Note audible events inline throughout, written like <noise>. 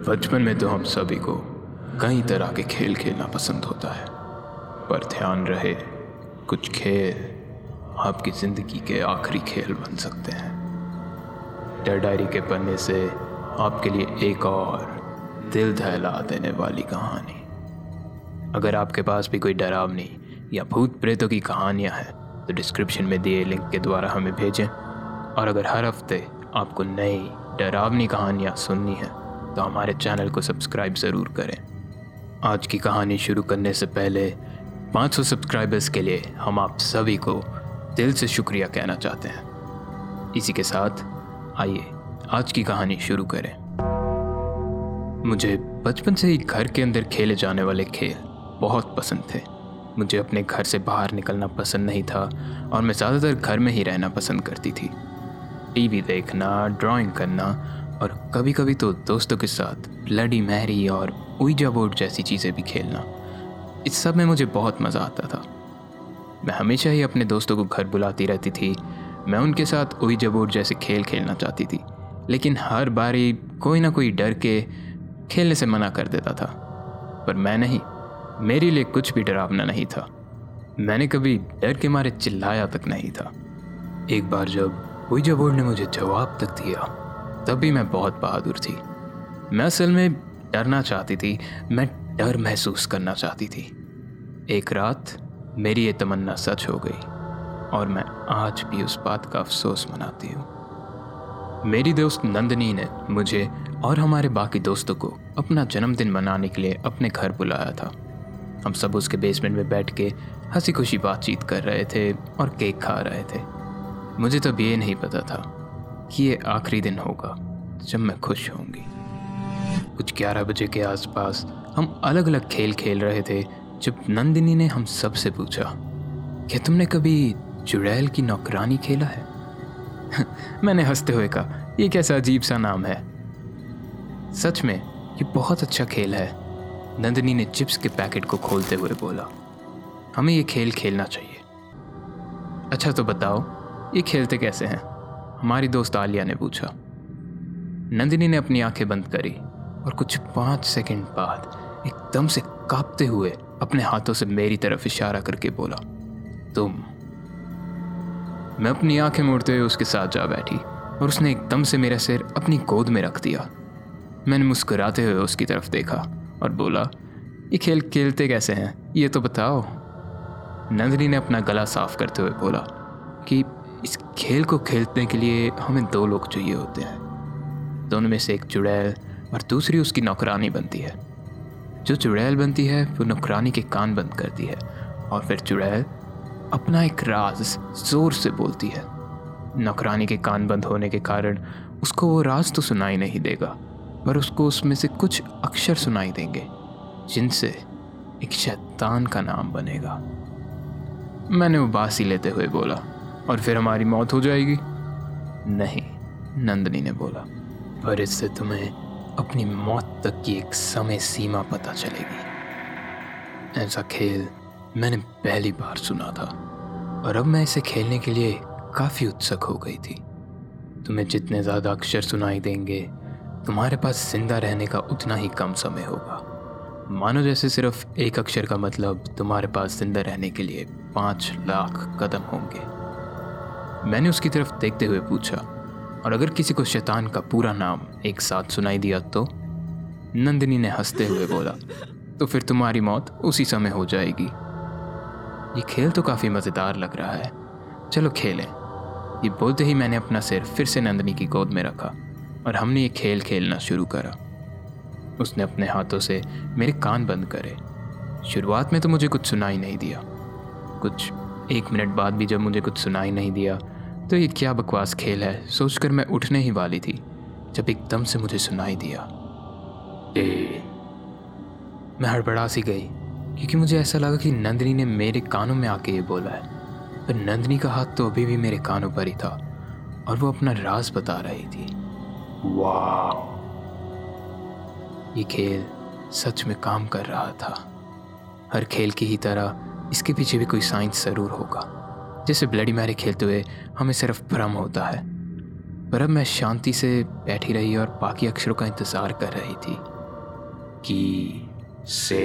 बचपन में तो हम सभी को कई तरह के खेल खेलना पसंद होता है। पर ध्यान रहे, कुछ खेल आपकी ज़िंदगी के आखिरी खेल बन सकते हैं। डर डायरी के पन्ने से आपके लिए एक और दिल दहला देने वाली कहानी। अगर आपके पास भी कोई डरावनी या भूत प्रेतों की कहानियाँ हैं तो डिस्क्रिप्शन में दिए लिंक के द्वारा हमें भेजें। और अगर हर हफ़्ते आपको नई डरावनी कहानियाँ सुननी है तो हमारे चैनल को सब्सक्राइब ज़रूर करें। आज की कहानी शुरू करने से पहले 500 सब्सक्राइबर्स के लिए हम आप सभी को दिल से शुक्रिया कहना चाहते हैं। इसी के साथ आइए आज की कहानी शुरू करें। मुझे बचपन से ही घर के अंदर खेले जाने वाले खेल बहुत पसंद थे। मुझे अपने घर से बाहर निकलना पसंद नहीं था और मैं ज़्यादातर घर में ही रहना पसंद करती थी। टीवी देखना ड्राइंग करना और कभी कभी तो दोस्तों के साथ ब्लडी मैरी और उइजा बोर्ड जैसी चीज़ें भी खेलना, इस सब में मुझे बहुत मज़ा आता था। मैं हमेशा ही अपने दोस्तों को घर बुलाती रहती थी। मैं उनके साथ उइजा बोर्ड जैसे खेल खेलना चाहती थी, लेकिन हर बारी कोई ना कोई डर के खेलने से मना कर देता था। पर मैं नहीं, मेरे लिए कुछ भी डरावना नहीं था। मैंने कभी डर के मारे चिल्लाया तक नहीं था। एक बार जब उइजा बोर्ड ने मुझे जवाब तक दिया तब भी मैं बहुत बहादुर थी। मैं असल में डरना चाहती थी, मैं डर महसूस करना चाहती थी। एक रात मेरी ये तमन्ना सच हो गई और मैं आज भी उस बात का अफसोस मनाती हूँ। मेरी दोस्त नंदनी ने मुझे और हमारे बाकी दोस्तों को अपना जन्मदिन मनाने के लिए अपने घर बुलाया था। हम सब उसके बेसमेंट में बैठ के हँसी खुशी बातचीत कर रहे थे और केक खा रहे थे। मुझे तब ये नहीं पता था कि ये आखिरी दिन होगा जब मैं खुश होंगी कुछ ग्यारह बजे के आसपास हम अलग अलग खेल खेल रहे थे, जब नंदिनी ने हम सबसे पूछा, क्या तुमने कभी चुड़ैल की नौकरानी खेला है? <laughs> मैंने हँसते हुए कहा यह कैसा अजीब सा नाम है। सच में, ये बहुत अच्छा खेल है, नंदिनी ने चिप्स के पैकेट को खोलते हुए बोला। हमें ये खेल खेलना चाहिए। अच्छा तो बताओ, ये खेलते कैसे हैं? हमारी दोस्त आलिया ने पूछा। नंदिनी ने अपनी आँखें बंद करी और कुछ पाँच सेकंड बाद एकदम से कांपते हुए अपने हाथों से मेरी तरफ़ इशारा करके बोला, तुम। मैं अपनी आँखें मोड़ते हुए उसके साथ जा बैठी और उसने एकदम से मेरा सिर अपनी गोद में रख दिया। मैंने मुस्कुराते हुए उसकी तरफ़ देखा और बोला, ये खेल खेलते कैसे हैं? ये तो बताओ। नंदिनी ने अपना गला साफ़ करते हुए बोला कि इस खेल को खेलने के लिए हमें दो लोग चाहिए होते हैं। दोनों में से एक चुड़ैल और दूसरी उसकी नौकरानी बनती है। जो चुड़ैल बनती है, वो नौकरानी के कान बंद करती है और फिर चुड़ैल अपना एक राज ज़ोर से बोलती है। नौकरानी के कान बंद होने के कारण उसको वो राज तो सुनाई नहीं देगा, पर उसको उसमें से कुछ अक्षर सुनाई देंगे, जिनसे एक शैतान का नाम बनेगा। मैंने वो बासी लेते हुए बोला और फिर हमारी मौत हो जाएगी। नहीं, नंदनी ने बोला, पर इससे तुम्हें अपनी मौत तक की एक समय सीमा पता चलेगी। ऐसा खेल मैंने पहली बार सुना था, और अब मैं इसे खेलने के लिए काफ़ी उत्सुक हो गई थी। तुम्हें जितने ज़्यादा अक्षर सुनाई देंगे, तुम्हारे पास ज़िंदा रहने का उतना ही कम समय होगा। मानो जैसे सिर्फ़ एक अक्षर का मतलब तुम्हारे पास ज़िंदा रहने के लिए पाँच लाख कदम होंगे। मैंने उसकी तरफ़ देखते हुए पूछा, और अगर किसी को शैतान का पूरा नाम एक साथ सुनाई दिया तो? नंदिनी ने हँसते हुए बोला तो फिर तुम्हारी मौत उसी समय हो जाएगी। ये खेल तो काफ़ी मज़ेदार लग रहा है। चलो खेलें। ये बोलते ही मैंने अपना सिर फिर से नंदनी की गोद में रखा और हमने ये खेल खेलना शुरू करा। उसने अपने हाथों से मेरे कान बंद करे। शुरुआत में तो मुझे कुछ सुनाई नहीं दिया। कुछ एक मिनट बाद भी जब मुझे कुछ सुनाई नहीं दिया तो ये क्या बकवास खेल है? सोचकर मैं उठने ही वाली थी, जब एकदम से मुझे सुनाई दिया। ए, मैं हड़बड़ा सी गई, क्योंकि मुझे ऐसा लगा कि नंदिनी ने मेरे कानों में आके ये बोला है। पर नंदिनी का हाथ तो अभी भी मेरे कानों पर ही था, और वो अपना राज बता रही थी। वाह। ये खेल सच में काम कर रहा था। हर खेल की ही तरह इसके पीछे भी कोई साइंस ज़रूर होगा। जैसे ब्लडी मैरी खेलते हुए हमें सिर्फ़ भ्रम होता है। पर अब मैं शांति से बैठी रही और बाकी अक्षरों का इंतज़ार कर रही थी की से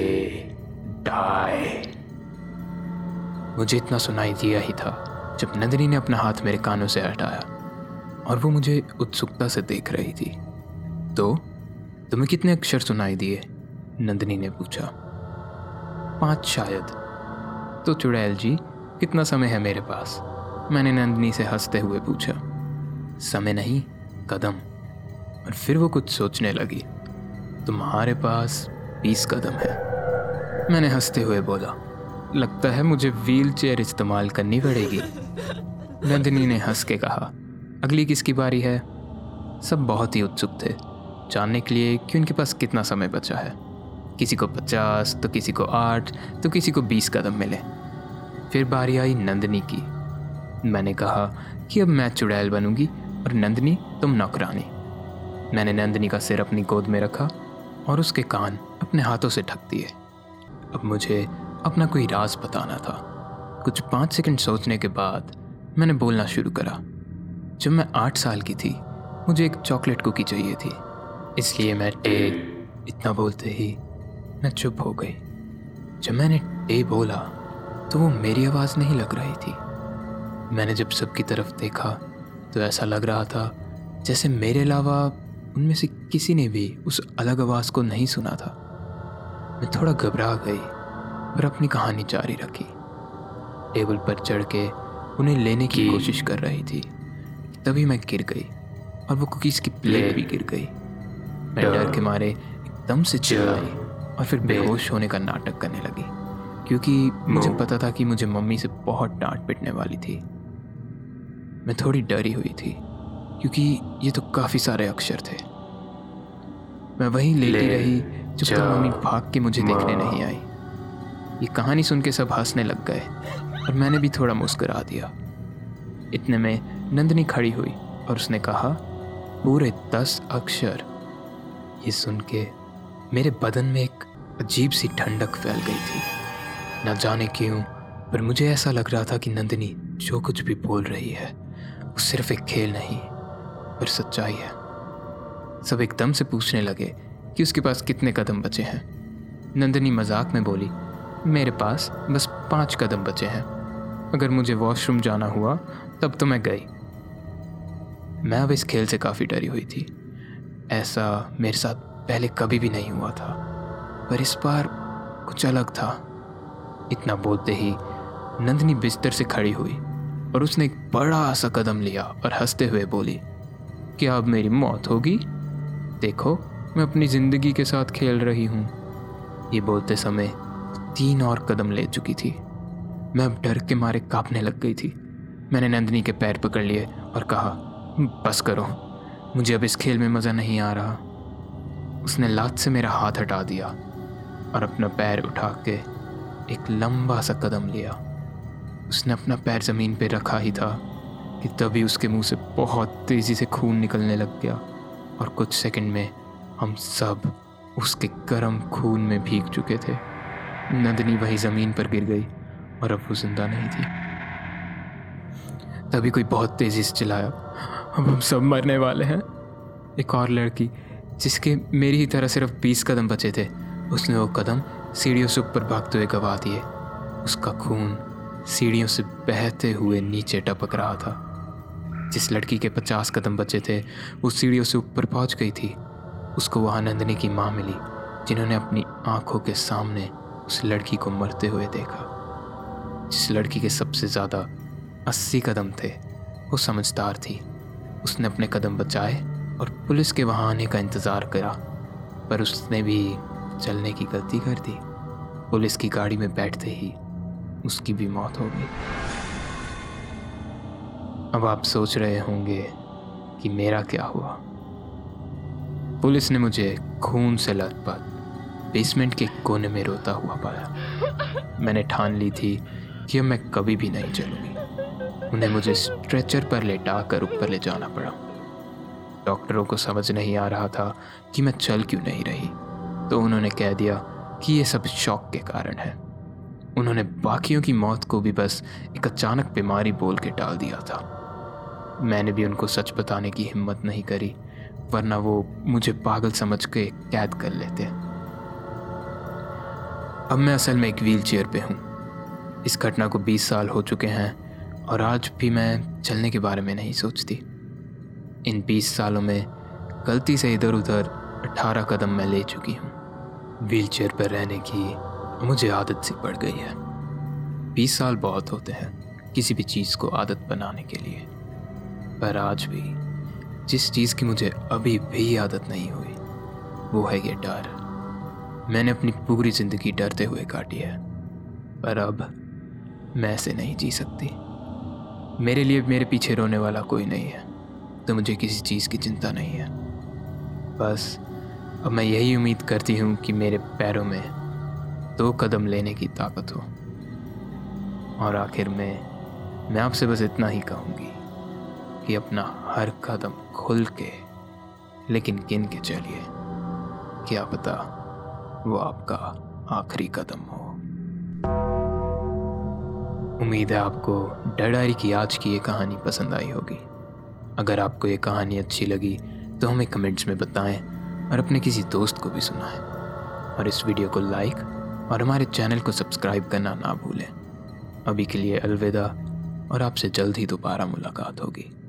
डाई मुझे इतना सुनाई दिया ही था जब नंदिनी ने अपना हाथ मेरे कानों से हटाया और वो मुझे उत्सुकता से देख रही थी। तो तुम्हें कितने अक्षर सुनाई दिए? नंदिनी ने पूछा। पाँच शायद। तो चुड़ैल जी कितना समय है मेरे पास? मैंने नंदनी से हँसते हुए पूछा। समय नहीं, कदम। और फिर वो कुछ सोचने लगी। तुम्हारे पास बीस कदम है। मैंने हँसते हुए बोला, लगता है मुझे व्हील चेयर इस्तेमाल करनी पड़ेगी। नंदिनी ने हंस के कहा, अगली किसकी बारी है? सब बहुत ही उत्सुक थे। जानने के लिए कि उनके पास कितना समय बचा है। किसी को पचास तो किसी को आठ तो किसी को बीस कदम मिले। फिर बारी आई नंदनी की। मैंने कहा कि अब मैं चुड़ैल बनूँगी और नंदनी, तुम नौकरानी। मैंने नंदनी का सिर अपनी गोद में रखा और उसके कान अपने हाथों से ढक दिए। अब मुझे अपना कोई राज बताना था। कुछ पाँच सेकंड सोचने के बाद मैंने बोलना शुरू करा। जब मैं आठ साल की थी, मुझे एक चॉकलेट कुकी चाहिए थी। इसलिए मैं टे, इतना बोलते ही मैं चुप हो गई। जब मैंने टे बोला तो वो मेरी आवाज़ नहीं लग रही थी। मैंने जब सबकी तरफ़ देखा तो ऐसा लग रहा था जैसे मेरे अलावा उनमें से किसी ने भी उस अलग आवाज़ को नहीं सुना था। मैं थोड़ा घबरा गई और अपनी कहानी जारी रखी। टेबल पर चढ़ के उन्हें लेने की कोशिश कर रही थी तभी मैं गिर गई और वो कुकीज़ की प्लेट भी गिर गई। मैं डर। के मारे एकदम से चिल्लाई और फिर बेहोश होने का नाटक करने लगी। क्योंकि मुझे पता था कि मुझे मम्मी से बहुत डांट पिटने वाली थी। मैं थोड़ी डरी हुई थी क्योंकि ये तो काफ़ी सारे अक्षर थे। मैं वहीं लेटी रही जब तक मम्मी भाग के मुझे देखने नहीं आई। ये कहानी सुन के सब हंसने लग गए और मैंने भी थोड़ा मुस्कुरा दिया। इतने में नंदनी खड़ी हुई और उसने कहा पूरे दस अक्षर। ये सुन के मेरे बदन में एक अजीब सी ठंडक फैल गई थी। न जाने क्यों, पर मुझे ऐसा लग रहा था कि नंदिनी जो कुछ भी बोल रही है, वो सिर्फ़ एक खेल नहीं, पर सच्चाई है। सब एकदम से पूछने लगे कि उसके पास कितने कदम बचे हैं। नंदिनी मज़ाक में बोली, मेरे पास बस पाँच कदम बचे हैं। अगर मुझे वॉशरूम जाना हुआ, तब तो मैं गई। मैं अब इस खेल से काफ़ी डरी हुई थी। ऐसा मेरे साथ पहले कभी भी नहीं हुआ था, पर इस बार कुछ अलग था। इतना बोलते ही नंदनी बिस्तर से खड़ी हुई और उसने एक बड़ा सा कदम लिया और हँसते हुए बोली, क्या अब मेरी मौत होगी? देखो, मैं अपनी ज़िंदगी के साथ खेल रही हूँ। ये बोलते समय तीन और कदम ले चुकी थी। मैं अब डर के मारे कांपने लग गई थी। मैंने नंदनी के पैर पकड़ लिए और कहा, बस करो, मुझे अब इस खेल में मज़ा नहीं आ रहा। उसने लात से मेरा हाथ हटा दिया और अपना पैर उठा के एक लंबा सा कदम लिया। उसने अपना पैर ज़मीन पे रखा ही था कि तभी उसके मुँह से बहुत तेज़ी से खून निकलने लग गया और कुछ सेकंड में हम सब उसके गर्म खून में भीग चुके थे। नंदनी वही ज़मीन पर गिर गई और अब वो ज़िंदा नहीं थी। तभी कोई बहुत तेज़ी से चिल्लाया, अब हम सब मरने वाले हैं। एक और लड़की, जिसके मेरी ही तरह सिर्फ़ बीस कदम बचे थे, उसने वो कदम सीढ़ियों से ऊपर भागते हुए गवा दिए। उसका खून सीढ़ियों से बहते हुए नीचे टपक रहा था। जिस लड़की के पचास कदम बचे थे, वो सीढ़ियों से ऊपर पहुँच गई थी। उसको वहाँ नंदनी की माँ मिली, जिन्होंने अपनी आँखों के सामने उस लड़की को मरते हुए देखा। जिस लड़की के सबसे ज़्यादा अस्सी कदम थे, वो समझदार थी। उसने अपने कदम बचाए और पुलिस के वहाँ आने का इंतज़ार करा, पर उसने भी चलने की गलती कर दी। पुलिस की गाड़ी में बैठते ही उसकी भी मौत हो गई। अब आप सोच रहे होंगे कि मेरा क्या हुआ? पुलिस ने मुझे खून से लथपथ बेसमेंट के कोने में रोता हुआ पाया। मैंने ठान ली थी कि अब मैं कभी भी नहीं चलूँगी। उन्हें मुझे स्ट्रेचर पर लेटा कर ऊपर ले जाना पड़ा। डॉक्टरों को समझ नहीं आ रहा था कि मैं चल क्यों नहीं रही। तो उन्होंने कह दिया कि ये सब शौक के कारण है। उन्होंने बाकियों की मौत को भी बस एक अचानक बीमारी बोल के टाल दिया था। मैंने भी उनको सच बताने की हिम्मत नहीं करी, वरना वो मुझे पागल समझ के कैद कर लेते। अब मैं असल में एक व्हील चेयर पे हूँ। इस घटना को 20 साल हो चुके हैं और आज भी मैं चलने के बारे में नहीं सोचती। इन 20 सालों में गलती से इधर उधर 18 कदम मैं ले चुकी हूँ। व्हील चेयर पर रहने की मुझे आदत सी पड़ गई है। 20 साल बहुत होते हैं किसी भी चीज़ को आदत बनाने के लिए। पर आज भी जिस चीज़ की मुझे अभी भी आदत नहीं हुई, वो है ये डर। मैंने अपनी पूरी ज़िंदगी डरते हुए काटी है, पर अब मैं ऐसे नहीं जी सकती। मेरे लिए मेरे पीछे रोने वाला कोई नहीं है तो मुझे किसी चीज़ की चिंता नहीं है। बस अब मैं यही उम्मीद करती हूँ कि मेरे पैरों में दो कदम लेने की ताकत हो। और आखिर में मैं आपसे बस इतना ही कहूँगी कि अपना हर कदम खुल के, लेकिन गिन के चलिए। क्या पता वो आपका आखिरी कदम हो। उम्मीद है आपको डर की आज की ये कहानी पसंद आई होगी। अगर आपको ये कहानी अच्छी लगी तो हमें कमेंट्स में बताएँ। और अपने किसी दोस्त को भी सुनाएँ और इस वीडियो को लाइक और हमारे चैनल को सब्सक्राइब करना ना भूलें। अभी के लिए अलविदा, और आपसे जल्द ही दोबारा मुलाकात होगी।